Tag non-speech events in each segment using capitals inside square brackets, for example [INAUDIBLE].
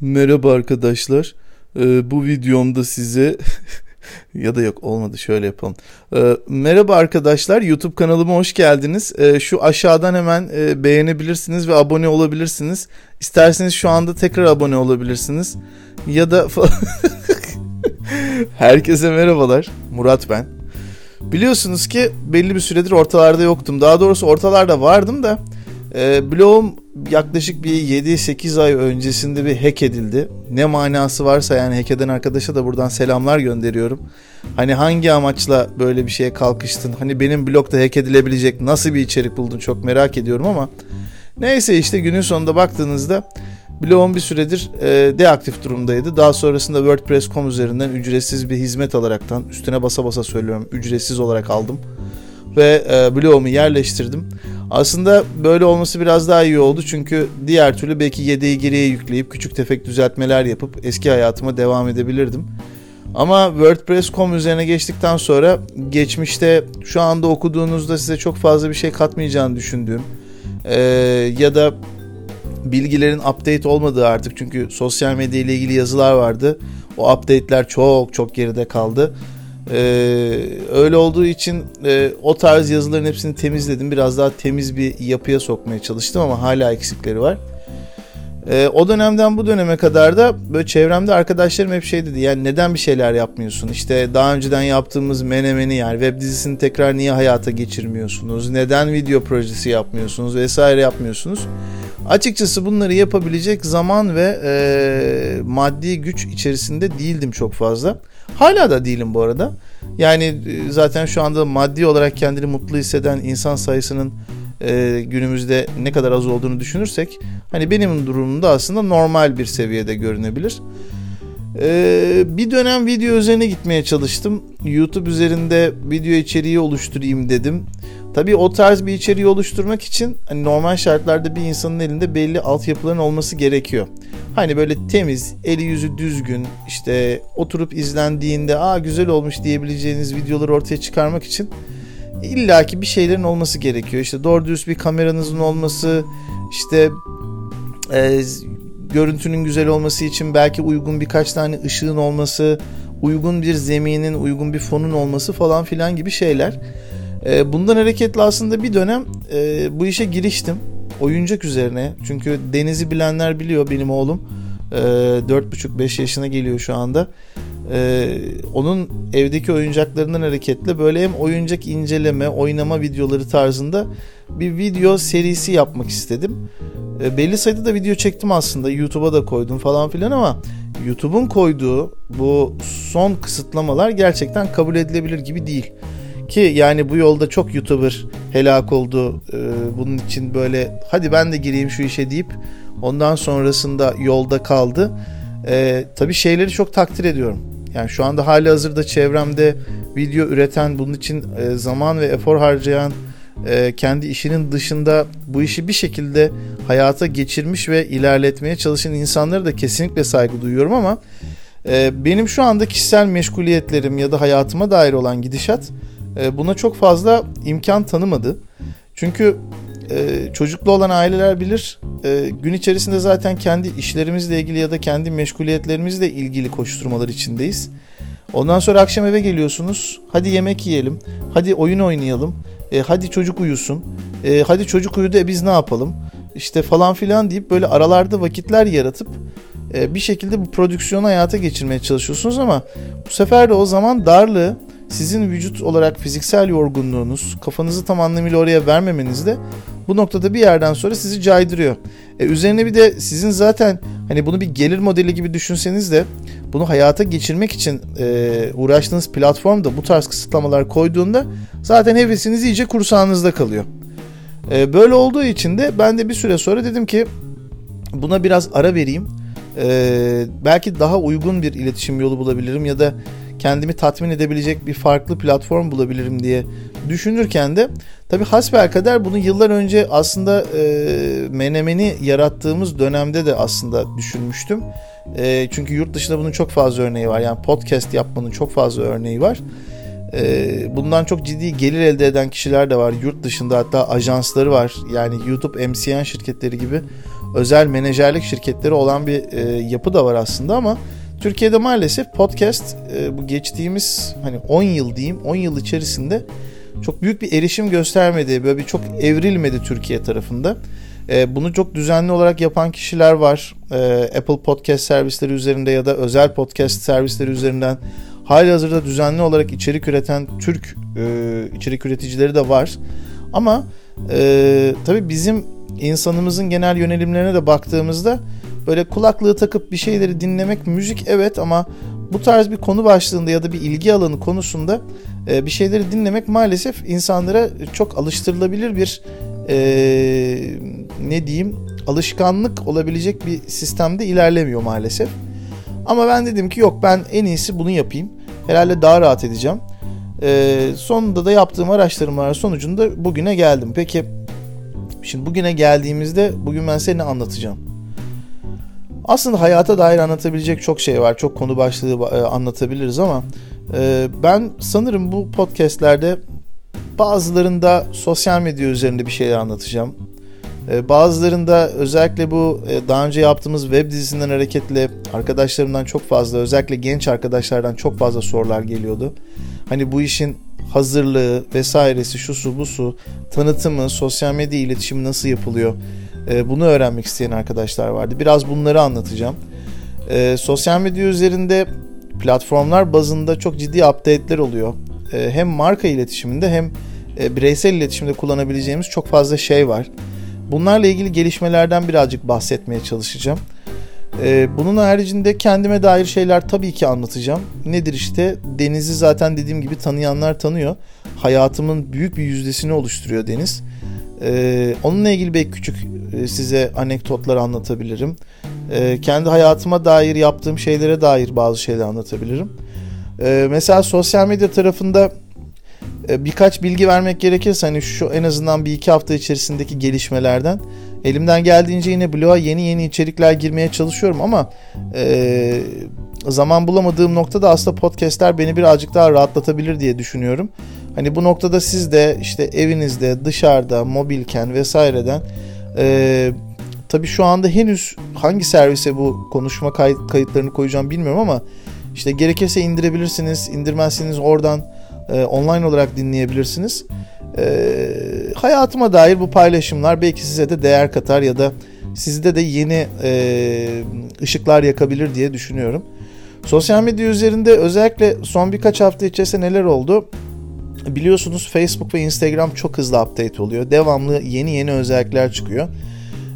Merhaba arkadaşlar. Ee, bu videomda size [LAUGHS] ya da yok olmadı şöyle yapalım. Ee, merhaba arkadaşlar YouTube kanalıma hoş geldiniz. Ee, şu aşağıdan hemen e, beğenebilirsiniz ve abone olabilirsiniz. İsterseniz şu anda tekrar abone olabilirsiniz. Ya da [LAUGHS] herkese merhabalar. Murat ben. Biliyorsunuz ki belli bir süredir ortalarda yoktum. Daha doğrusu ortalarda vardım da e, blogum yaklaşık bir 7-8 ay öncesinde bir hack edildi. Ne manası varsa yani hack eden arkadaşa da buradan selamlar gönderiyorum. Hani hangi amaçla böyle bir şeye kalkıştın? Hani benim blogda hack edilebilecek nasıl bir içerik buldun çok merak ediyorum ama neyse işte günün sonunda baktığınızda blogum bir süredir e, deaktif durumdaydı. Daha sonrasında WordPress.com üzerinden ücretsiz bir hizmet alaraktan üstüne basa basa söylüyorum ücretsiz olarak aldım ve e, blogumu yerleştirdim. Aslında böyle olması biraz daha iyi oldu çünkü diğer türlü belki yedeği geriye yükleyip küçük tefek düzeltmeler yapıp eski hayatıma devam edebilirdim. Ama WordPress.com üzerine geçtikten sonra geçmişte şu anda okuduğunuzda size çok fazla bir şey katmayacağını düşündüğüm e, ya da bilgilerin update olmadığı artık çünkü sosyal medya ile ilgili yazılar vardı. O update'ler çok çok geride kaldı. Ee, öyle olduğu için e, o tarz yazıların hepsini temizledim. Biraz daha temiz bir yapıya sokmaya çalıştım ama hala eksikleri var. Ee, o dönemden bu döneme kadar da böyle çevremde arkadaşlarım hep şey dedi. Yani neden bir şeyler yapmıyorsun? İşte daha önceden yaptığımız menemeni yani web dizisini tekrar niye hayata geçirmiyorsunuz? Neden video projesi yapmıyorsunuz vesaire yapmıyorsunuz? Açıkçası bunları yapabilecek zaman ve e, maddi güç içerisinde değildim çok fazla. Hala da değilim bu arada. Yani e, zaten şu anda maddi olarak kendini mutlu hisseden insan sayısının e, günümüzde ne kadar az olduğunu düşünürsek hani benim durumumda aslında normal bir seviyede görünebilir. Ee, bir dönem video üzerine gitmeye çalıştım. YouTube üzerinde video içeriği oluşturayım dedim. Tabii o tarz bir içeriği oluşturmak için hani normal şartlarda bir insanın elinde belli altyapıların olması gerekiyor. Hani böyle temiz, eli yüzü düzgün, işte oturup izlendiğinde aa güzel olmuş diyebileceğiniz videoları ortaya çıkarmak için illaki bir şeylerin olması gerekiyor. İşte doğru dürüst bir kameranızın olması, işte e, görüntünün güzel olması için belki uygun birkaç tane ışığın olması, uygun bir zeminin, uygun bir fonun olması falan filan gibi şeyler. E, bundan hareketle aslında bir dönem e, bu işe giriştim. Oyuncak üzerine. Çünkü Deniz'i bilenler biliyor benim oğlum. E, 4,5-5 yaşına geliyor şu anda. E, onun evdeki oyuncaklarından hareketle böyle hem oyuncak inceleme, oynama videoları tarzında bir video serisi yapmak istedim. E, belli sayıda da video çektim aslında. YouTube'a da koydum falan filan ama YouTube'un koyduğu bu son kısıtlamalar gerçekten kabul edilebilir gibi değil. Ki yani bu yolda çok YouTuber helak oldu. Ee, bunun için böyle hadi ben de gireyim şu işe deyip ondan sonrasında yolda kaldı. Ee, tabii şeyleri çok takdir ediyorum. Yani şu anda hali hazırda çevremde video üreten, bunun için e, zaman ve efor harcayan, e, kendi işinin dışında bu işi bir şekilde hayata geçirmiş ve ilerletmeye çalışan insanlara da kesinlikle saygı duyuyorum ama e, benim şu anda kişisel meşguliyetlerim ya da hayatıma dair olan gidişat e, buna çok fazla imkan tanımadı. Çünkü çocuklu olan aileler bilir gün içerisinde zaten kendi işlerimizle ilgili ya da kendi meşguliyetlerimizle ilgili koşturmalar içindeyiz. Ondan sonra akşam eve geliyorsunuz. Hadi yemek yiyelim. Hadi oyun oynayalım. E, hadi çocuk uyusun. E, hadi çocuk uyudu e biz ne yapalım? İşte falan filan deyip böyle aralarda vakitler yaratıp e, bir şekilde bu prodüksiyonu hayata geçirmeye çalışıyorsunuz ama bu sefer de o zaman darlığı sizin vücut olarak fiziksel yorgunluğunuz, kafanızı tam anlamıyla oraya vermemeniz de bu noktada bir yerden sonra sizi caydırıyor. E, üzerine bir de sizin zaten hani bunu bir gelir modeli gibi düşünseniz de bunu hayata geçirmek için e, uğraştığınız platformda bu tarz kısıtlamalar koyduğunda zaten hevesiniz iyice kursağınızda kalıyor. E, böyle olduğu için de ben de bir süre sonra dedim ki buna biraz ara vereyim. E, belki daha uygun bir iletişim yolu bulabilirim ya da kendimi tatmin edebilecek bir farklı platform bulabilirim diye düşünürken de tabi kadar bunu yıllar önce aslında e, Menemen'i yarattığımız dönemde de aslında düşünmüştüm. E, çünkü yurt dışında bunun çok fazla örneği var. Yani podcast yapmanın çok fazla örneği var. E, bundan çok ciddi gelir elde eden kişiler de var. Yurt dışında hatta ajansları var. Yani YouTube MCN şirketleri gibi özel menajerlik şirketleri olan bir e, yapı da var aslında ama Türkiye'de maalesef podcast e, bu geçtiğimiz hani 10 yıl diyeyim 10 yıl içerisinde çok büyük bir erişim göstermedi. Böyle bir çok evrilmedi Türkiye tarafında. E, bunu çok düzenli olarak yapan kişiler var. E, Apple Podcast servisleri üzerinde ya da özel podcast servisleri üzerinden hali hazırda düzenli olarak içerik üreten Türk e, içerik üreticileri de var. Ama e, tabii bizim insanımızın genel yönelimlerine de baktığımızda böyle kulaklığı takıp bir şeyleri dinlemek müzik evet ama bu tarz bir konu başlığında ya da bir ilgi alanı konusunda e, bir şeyleri dinlemek maalesef insanlara çok alıştırılabilir bir e, ne diyeyim alışkanlık olabilecek bir sistemde ilerlemiyor maalesef. Ama ben dedim ki yok ben en iyisi bunu yapayım. Herhalde daha rahat edeceğim. E, sonunda da yaptığım araştırmalar sonucunda bugüne geldim. Peki şimdi bugüne geldiğimizde bugün ben size ne anlatacağım? Aslında hayata dair anlatabilecek çok şey var. Çok konu başlığı e, anlatabiliriz ama e, ben sanırım bu podcastlerde bazılarında sosyal medya üzerinde bir şeyler anlatacağım. E, bazılarında özellikle bu daha önce yaptığımız web dizisinden hareketle arkadaşlarımdan çok fazla özellikle genç arkadaşlardan çok fazla sorular geliyordu. Hani bu işin hazırlığı vesairesi şu su bu su tanıtımı sosyal medya iletişimi nasıl yapılıyor e, bunu öğrenmek isteyen arkadaşlar vardı. Biraz bunları anlatacağım. E, sosyal medya üzerinde platformlar bazında çok ciddi update'ler oluyor. E, hem marka iletişiminde hem e, bireysel iletişimde kullanabileceğimiz çok fazla şey var. Bunlarla ilgili gelişmelerden birazcık bahsetmeye çalışacağım. Ee, bunun haricinde kendime dair şeyler tabii ki anlatacağım. Nedir işte? Deniz'i zaten dediğim gibi tanıyanlar tanıyor. Hayatımın büyük bir yüzdesini oluşturuyor Deniz. Ee, onunla ilgili belki küçük e, size anekdotlar anlatabilirim. Ee, kendi hayatıma dair yaptığım şeylere dair bazı şeyler anlatabilirim. Ee, mesela sosyal medya tarafında e, birkaç bilgi vermek gerekirse hani şu en azından bir iki hafta içerisindeki gelişmelerden elimden geldiğince yine bloğa yeni yeni içerikler girmeye çalışıyorum ama e, zaman bulamadığım noktada aslında podcastler beni birazcık daha rahatlatabilir diye düşünüyorum. Hani bu noktada siz de işte evinizde, dışarıda, mobilken vesaireden e, tabii şu anda henüz hangi servise bu konuşma kayıt, kayıtlarını koyacağım bilmiyorum ama işte gerekirse indirebilirsiniz. indirmezseniz oradan e, online olarak dinleyebilirsiniz. E, hayatıma dair bu paylaşımlar belki size de değer katar ya da sizde de yeni e, ışıklar yakabilir diye düşünüyorum. Sosyal medya üzerinde özellikle son birkaç hafta içerisinde neler oldu? Biliyorsunuz Facebook ve Instagram çok hızlı update oluyor. Devamlı yeni yeni özellikler çıkıyor.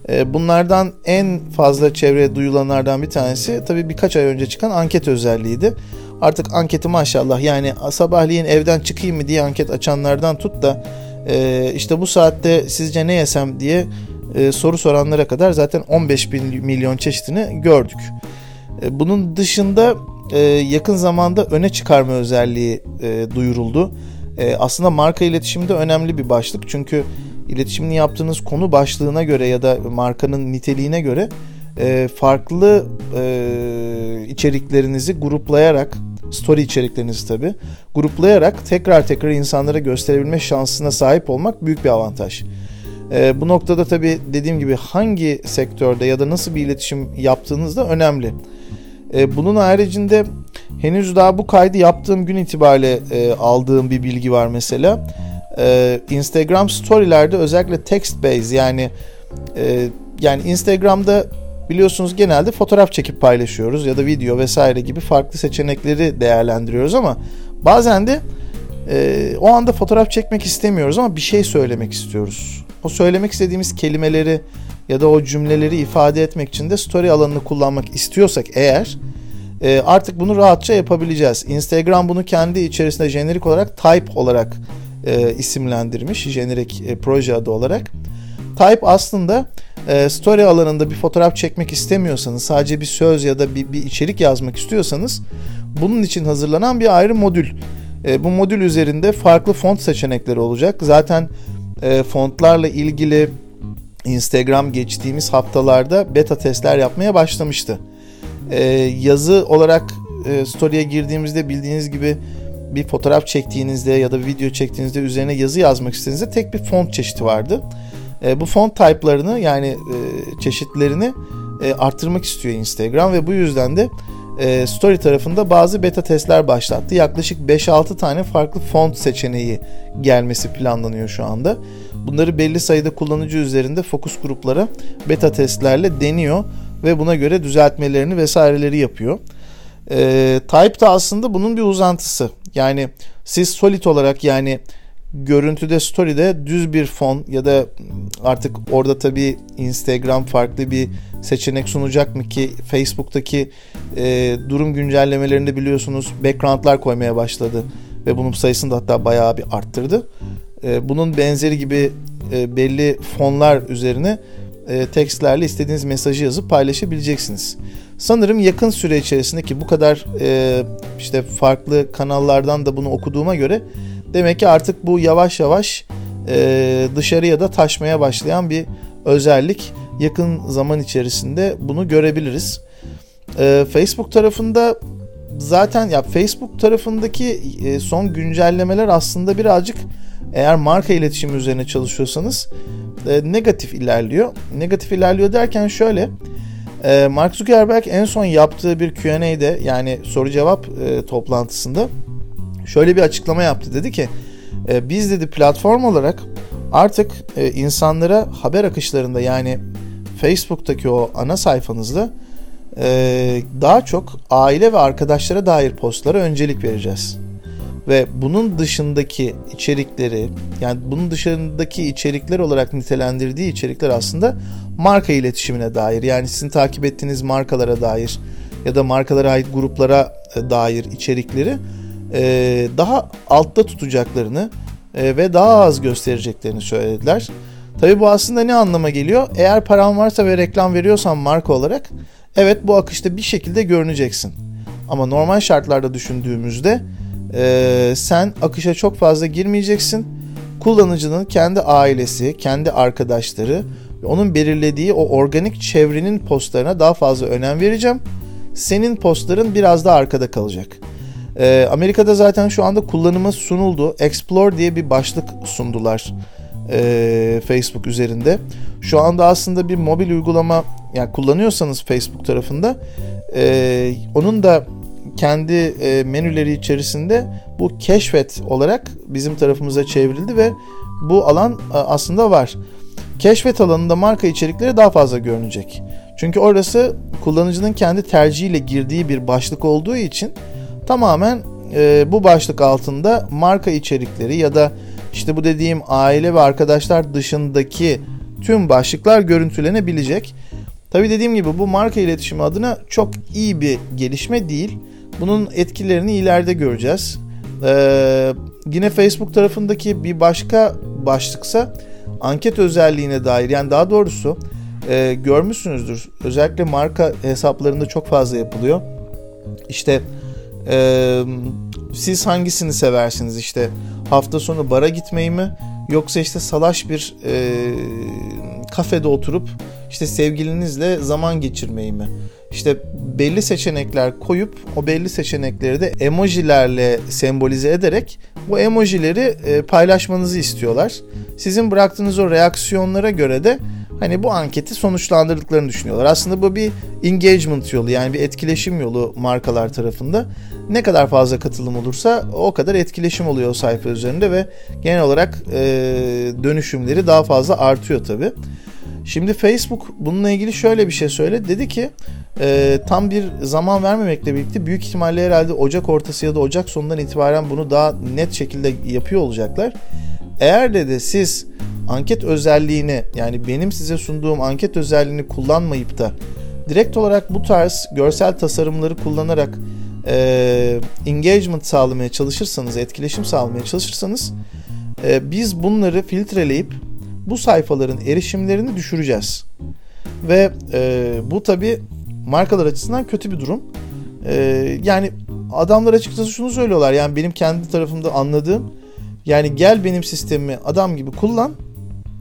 Ee, bunlardan en fazla çevreye duyulanlardan bir tanesi tabii birkaç ay önce çıkan anket özelliğiydi. Artık anketi maşallah yani sabahleyin evden çıkayım mı diye anket açanlardan tut da e, işte bu saatte sizce ne yesem diye e, soru soranlara kadar zaten 15 bin milyon çeşitini gördük. E, bunun dışında yakın zamanda öne çıkarma özelliği duyuruldu e, aslında marka iletişiminde önemli bir başlık. Çünkü iletişimini yaptığınız konu başlığına göre ya da markanın niteliğine göre e, farklı e, içeriklerinizi gruplayarak story içeriklerinizi tabi gruplayarak tekrar tekrar insanlara gösterebilme şansına sahip olmak büyük bir avantaj. E, bu noktada tabi dediğim gibi hangi sektörde ya da nasıl bir iletişim yaptığınız da önemli. E, bunun haricinde henüz daha bu kaydı yaptığım gün itibariyle e, aldığım bir bilgi var mesela. E, Instagram storylerde özellikle text based yani e, yani Instagram'da biliyorsunuz genelde fotoğraf çekip paylaşıyoruz ya da video vesaire gibi farklı seçenekleri değerlendiriyoruz ama bazen de e, o anda fotoğraf çekmek istemiyoruz ama bir şey söylemek istiyoruz. O söylemek istediğimiz kelimeleri ya da o cümleleri ifade etmek için de story alanını kullanmak istiyorsak eğer e, artık bunu rahatça yapabileceğiz. Instagram bunu kendi içerisinde jenerik olarak type olarak e, isimlendirmiş. Jenerik e, proje adı olarak. Type aslında e, story alanında bir fotoğraf çekmek istemiyorsanız, sadece bir söz ya da bir, bir içerik yazmak istiyorsanız bunun için hazırlanan bir ayrı modül. E, bu modül üzerinde farklı font seçenekleri olacak. Zaten e, fontlarla ilgili Instagram geçtiğimiz haftalarda beta testler yapmaya başlamıştı. Ee, yazı olarak e, story'e girdiğimizde bildiğiniz gibi bir fotoğraf çektiğinizde ya da bir video çektiğinizde üzerine yazı yazmak istediğinizde tek bir font çeşidi vardı. E, bu font type'larını yani e, çeşitlerini e, arttırmak istiyor Instagram ve bu yüzden de e, Story tarafında bazı beta testler başlattı. Yaklaşık 5-6 tane farklı font seçeneği gelmesi planlanıyor şu anda. Bunları belli sayıda kullanıcı üzerinde fokus gruplara beta testlerle deniyor ve buna göre düzeltmelerini vesaireleri yapıyor. E, Type da aslında bunun bir uzantısı. Yani siz solid olarak yani görüntüde story'de düz bir fon ya da artık orada tabii Instagram farklı bir seçenek sunacak mı ki Facebook'taki e, durum güncellemelerinde biliyorsunuz background'lar koymaya başladı ve bunun sayısını da hatta bayağı bir arttırdı. E, bunun benzeri gibi e, belli fonlar üzerine e, tekstlerle istediğiniz mesajı yazıp paylaşabileceksiniz. Sanırım yakın süre içerisinde ki bu kadar işte farklı kanallardan da bunu okuduğuma göre demek ki artık bu yavaş yavaş dışarıya da taşmaya başlayan bir özellik. Yakın zaman içerisinde bunu görebiliriz. Facebook tarafında zaten ya Facebook tarafındaki son güncellemeler aslında birazcık eğer marka iletişimi üzerine çalışıyorsanız e, negatif ilerliyor. Negatif ilerliyor derken şöyle e, Mark Zuckerberg en son yaptığı bir Q&A'de yani soru cevap e, toplantısında şöyle bir açıklama yaptı. Dedi ki e, biz dedi platform olarak artık e, insanlara haber akışlarında yani Facebook'taki o ana sayfanızda e, daha çok aile ve arkadaşlara dair postlara öncelik vereceğiz ve bunun dışındaki içerikleri yani bunun dışındaki içerikler olarak nitelendirdiği içerikler aslında marka iletişimine dair yani sizin takip ettiğiniz markalara dair ya da markalara ait gruplara e, dair içerikleri e, daha altta tutacaklarını e, ve daha az göstereceklerini söylediler. Tabi bu aslında ne anlama geliyor? Eğer paran varsa ve reklam veriyorsan marka olarak evet bu akışta bir şekilde görüneceksin. Ama normal şartlarda düşündüğümüzde e, sen akışa çok fazla girmeyeceksin. Kullanıcının kendi ailesi, kendi arkadaşları ve onun belirlediği o organik çevrenin postlarına daha fazla önem vereceğim. Senin postların biraz daha arkada kalacak. E, Amerika'da zaten şu anda kullanıma sunuldu. Explore diye bir başlık sundular e, Facebook üzerinde. Şu anda aslında bir mobil uygulama yani kullanıyorsanız Facebook tarafında e, onun da kendi e, menüleri içerisinde bu keşfet olarak bizim tarafımıza çevrildi ve bu alan e, aslında var. Keşfet alanında marka içerikleri daha fazla görünecek. Çünkü orası kullanıcının kendi tercihiyle girdiği bir başlık olduğu için tamamen e, bu başlık altında marka içerikleri ya da işte bu dediğim aile ve arkadaşlar dışındaki tüm başlıklar görüntülenebilecek. Tabi dediğim gibi bu marka iletişimi adına çok iyi bir gelişme değil. Bunun etkilerini ileride göreceğiz. Ee, yine Facebook tarafındaki bir başka başlıksa anket özelliğine dair yani daha doğrusu e, görmüşsünüzdür. Özellikle marka hesaplarında çok fazla yapılıyor. İşte e, siz hangisini seversiniz? İşte hafta sonu bara gitmeyi mi? Yoksa işte salaş bir e, kafede oturup işte sevgilinizle zaman geçirmeyi mi? İşte belli seçenekler koyup o belli seçenekleri de emojilerle sembolize ederek bu emojileri e, paylaşmanızı istiyorlar. Sizin bıraktığınız o reaksiyonlara göre de hani bu anketi sonuçlandırdıklarını düşünüyorlar. Aslında bu bir engagement yolu yani bir etkileşim yolu markalar tarafında. Ne kadar fazla katılım olursa o kadar etkileşim oluyor o sayfa üzerinde ve genel olarak e, dönüşümleri daha fazla artıyor tabii. Şimdi Facebook bununla ilgili şöyle bir şey söyledi. Dedi ki e, tam bir zaman vermemekle birlikte büyük ihtimalle herhalde Ocak ortası ya da Ocak sonundan itibaren bunu daha net şekilde yapıyor olacaklar. Eğer dedi siz anket özelliğini yani benim size sunduğum anket özelliğini kullanmayıp da direkt olarak bu tarz görsel tasarımları kullanarak e, engagement sağlamaya çalışırsanız, etkileşim sağlamaya çalışırsanız e, biz bunları filtreleyip bu sayfaların erişimlerini düşüreceğiz. Ve e, bu tabi markalar açısından kötü bir durum. E, yani adamlar açıkçası şunu söylüyorlar. Yani benim kendi tarafımda anladığım yani gel benim sistemimi adam gibi kullan.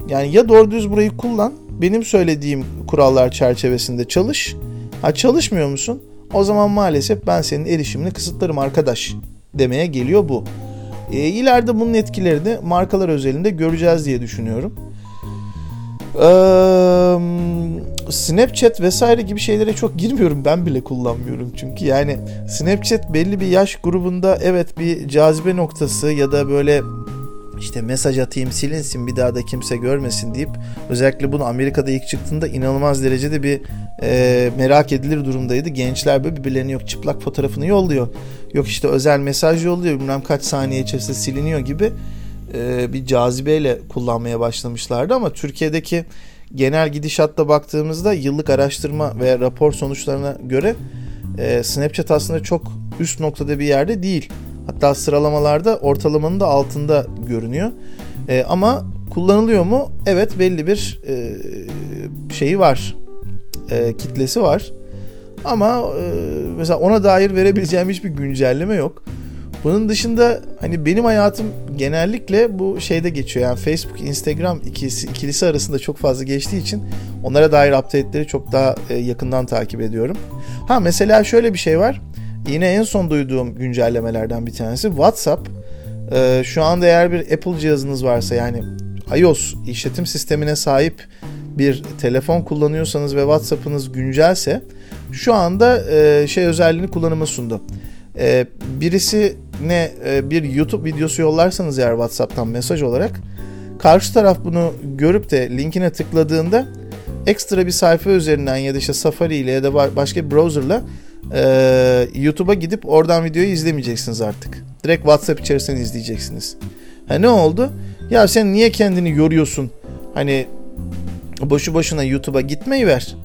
Yani ya doğru düz burayı kullan. Benim söylediğim kurallar çerçevesinde çalış. Ha çalışmıyor musun? O zaman maalesef ben senin erişimini kısıtlarım arkadaş demeye geliyor bu. E, ileride bunun etkilerini markalar özelinde göreceğiz diye düşünüyorum. Snapchat vesaire gibi şeylere çok girmiyorum. Ben bile kullanmıyorum çünkü. Yani Snapchat belli bir yaş grubunda evet bir cazibe noktası ya da böyle işte mesaj atayım silinsin bir daha da kimse görmesin deyip özellikle bunu Amerika'da ilk çıktığında inanılmaz derecede bir e, merak edilir durumdaydı. Gençler böyle birbirlerine yok çıplak fotoğrafını yolluyor. Yok işte özel mesaj yolluyor bilmem kaç saniye içerisinde siliniyor gibi e, bir cazibeyle kullanmaya başlamışlardı ama Türkiye'deki genel gidişatta baktığımızda yıllık araştırma ve rapor sonuçlarına göre e, Snapchat aslında çok üst noktada bir yerde değil. Hatta sıralamalarda ortalamanın da altında görünüyor. E, ama kullanılıyor mu? Evet belli bir şeyi var. Kitlesi var. Ama mesela ona dair verebileceğim hiçbir güncelleme yok. Bunun dışında hani benim hayatım genellikle bu şeyde geçiyor. Yani Facebook, Instagram ikisi, ikilisi arasında çok fazla geçtiği için onlara dair update'leri çok daha e, yakından takip ediyorum. Ha mesela şöyle bir şey var. Yine en son duyduğum güncellemelerden bir tanesi WhatsApp. E, şu anda eğer bir Apple cihazınız varsa yani iOS işletim sistemine sahip bir telefon kullanıyorsanız ve WhatsApp'ınız güncelse şu anda e, şey özelliğini kullanıma sundu. Birisi ne e, bir YouTube videosu yollarsanız eğer WhatsApp'tan mesaj olarak karşı taraf bunu görüp de linkine tıkladığında ekstra bir sayfa üzerinden ya da işte Safari ile ya da başka bir browserla e, YouTube'a gidip oradan videoyu izlemeyeceksiniz artık. Direkt WhatsApp içerisinden izleyeceksiniz. Ha ne oldu? Ya sen niye kendini yoruyorsun? Hani boşu boşuna YouTube'a gitmeyi ver.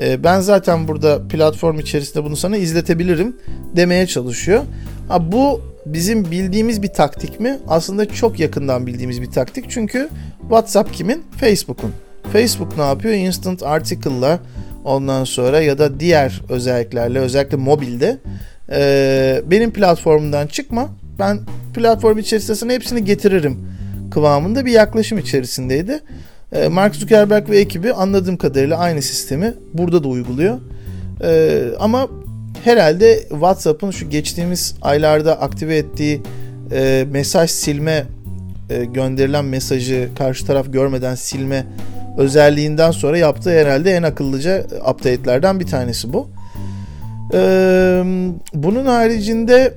E, ben zaten burada platform içerisinde bunu sana izletebilirim demeye çalışıyor. Ha, bu bizim bildiğimiz bir taktik mi? Aslında çok yakından bildiğimiz bir taktik. Çünkü WhatsApp kimin? Facebook'un. Facebook ne yapıyor? Instant Article'la ondan sonra ya da diğer özelliklerle özellikle mobilde e, benim platformumdan çıkma ben platform içerisinde sana hepsini getiririm kıvamında bir yaklaşım içerisindeydi. E, Mark Zuckerberg ve ekibi anladığım kadarıyla aynı sistemi burada da uyguluyor. E, ama herhalde WhatsApp'ın şu geçtiğimiz aylarda aktive ettiği e, mesaj silme e, gönderilen mesajı karşı taraf görmeden silme özelliğinden sonra yaptığı herhalde en akıllıca update'lerden bir tanesi bu. E, bunun haricinde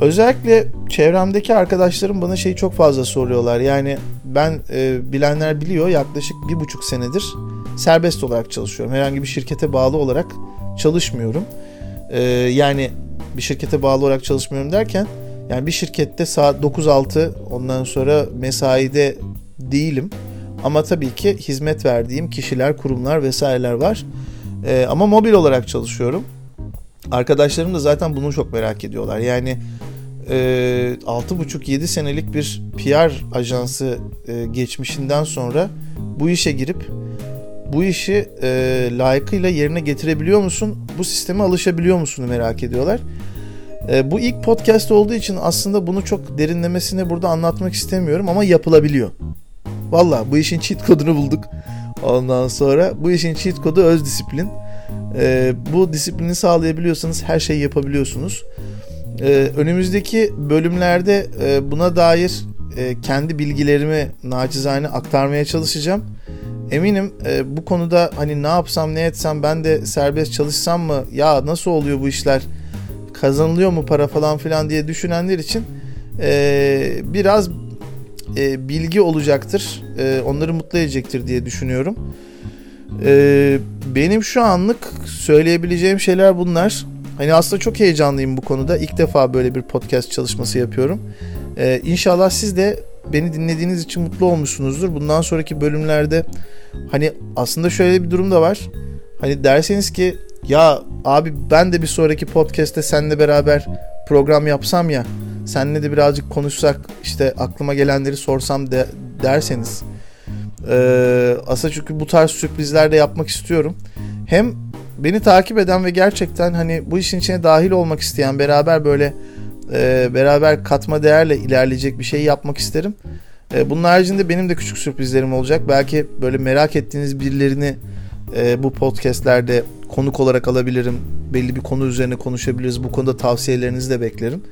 özellikle çevremdeki arkadaşlarım bana şeyi çok fazla soruyorlar. Yani ben e, bilenler biliyor yaklaşık bir buçuk senedir serbest olarak çalışıyorum. Herhangi bir şirkete bağlı olarak çalışmıyorum. Ee, yani bir şirkete bağlı olarak çalışmıyorum derken yani bir şirkette saat 9-6 ondan sonra mesaide değilim. Ama tabii ki hizmet verdiğim kişiler, kurumlar vesaireler var. Ee, ama mobil olarak çalışıyorum. Arkadaşlarım da zaten bunu çok merak ediyorlar. Yani e, 6,5-7 senelik bir PR ajansı e, geçmişinden sonra bu işe girip bu işi e, layıkıyla yerine getirebiliyor musun? Bu sisteme alışabiliyor musun merak ediyorlar. E, bu ilk podcast olduğu için aslında bunu çok derinlemesine burada anlatmak istemiyorum ama yapılabiliyor. Valla bu işin cheat kodunu bulduk. Ondan sonra bu işin cheat kodu öz disiplin. E, bu disiplini sağlayabiliyorsanız her şeyi yapabiliyorsunuz. E, önümüzdeki bölümlerde e, buna dair e, kendi bilgilerimi nacizane aktarmaya çalışacağım. Eminim e, bu konuda hani ne yapsam ne etsem ben de serbest çalışsam mı ya nasıl oluyor bu işler kazanılıyor mu para falan filan diye düşünenler için e, biraz e, bilgi olacaktır. E, onları mutlu edecektir diye düşünüyorum. E, benim şu anlık söyleyebileceğim şeyler bunlar. Hani aslında çok heyecanlıyım bu konuda. İlk defa böyle bir podcast çalışması yapıyorum. E, inşallah siz de beni dinlediğiniz için mutlu olmuşsunuzdur. Bundan sonraki bölümlerde hani aslında şöyle bir durum da var. Hani derseniz ki ya abi ben de bir sonraki podcast'te seninle beraber program yapsam ya seninle de birazcık konuşsak işte aklıma gelenleri sorsam de, derseniz ee, aslında çünkü bu tarz sürprizler de yapmak istiyorum. Hem beni takip eden ve gerçekten hani bu işin içine dahil olmak isteyen beraber böyle e, beraber katma değerle ilerleyecek bir şey yapmak isterim. E, bunun haricinde benim de küçük sürprizlerim olacak. Belki böyle merak ettiğiniz birilerini e, bu podcastlerde konuk olarak alabilirim. Belli bir konu üzerine konuşabiliriz. Bu konuda tavsiyelerinizi de beklerim.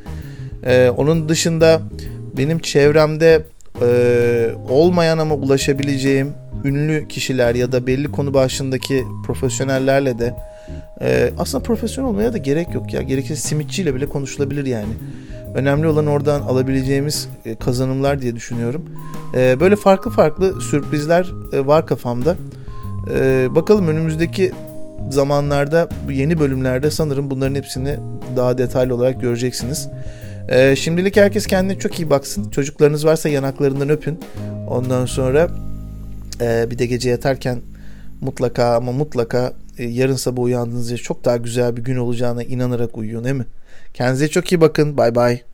E, onun dışında benim çevremde e, olmayan ama ulaşabileceğim ünlü kişiler ya da belli konu başındaki profesyonellerle de e, aslında profesyonel olmaya da gerek yok ya. Gerekirse simitçiyle bile konuşulabilir yani. Önemli olan oradan alabileceğimiz e, kazanımlar diye düşünüyorum. E, böyle farklı farklı sürprizler e, var kafamda. E, bakalım önümüzdeki zamanlarda yeni bölümlerde sanırım bunların hepsini daha detaylı olarak göreceksiniz. Ee, şimdilik herkes kendine çok iyi baksın. Çocuklarınız varsa yanaklarından öpün. Ondan sonra e, bir de gece yatarken mutlaka ama mutlaka e, yarın sabah uyandığınızda çok daha güzel bir gün olacağına inanarak uyuyun değil mi? Kendinize çok iyi bakın. Bay bay.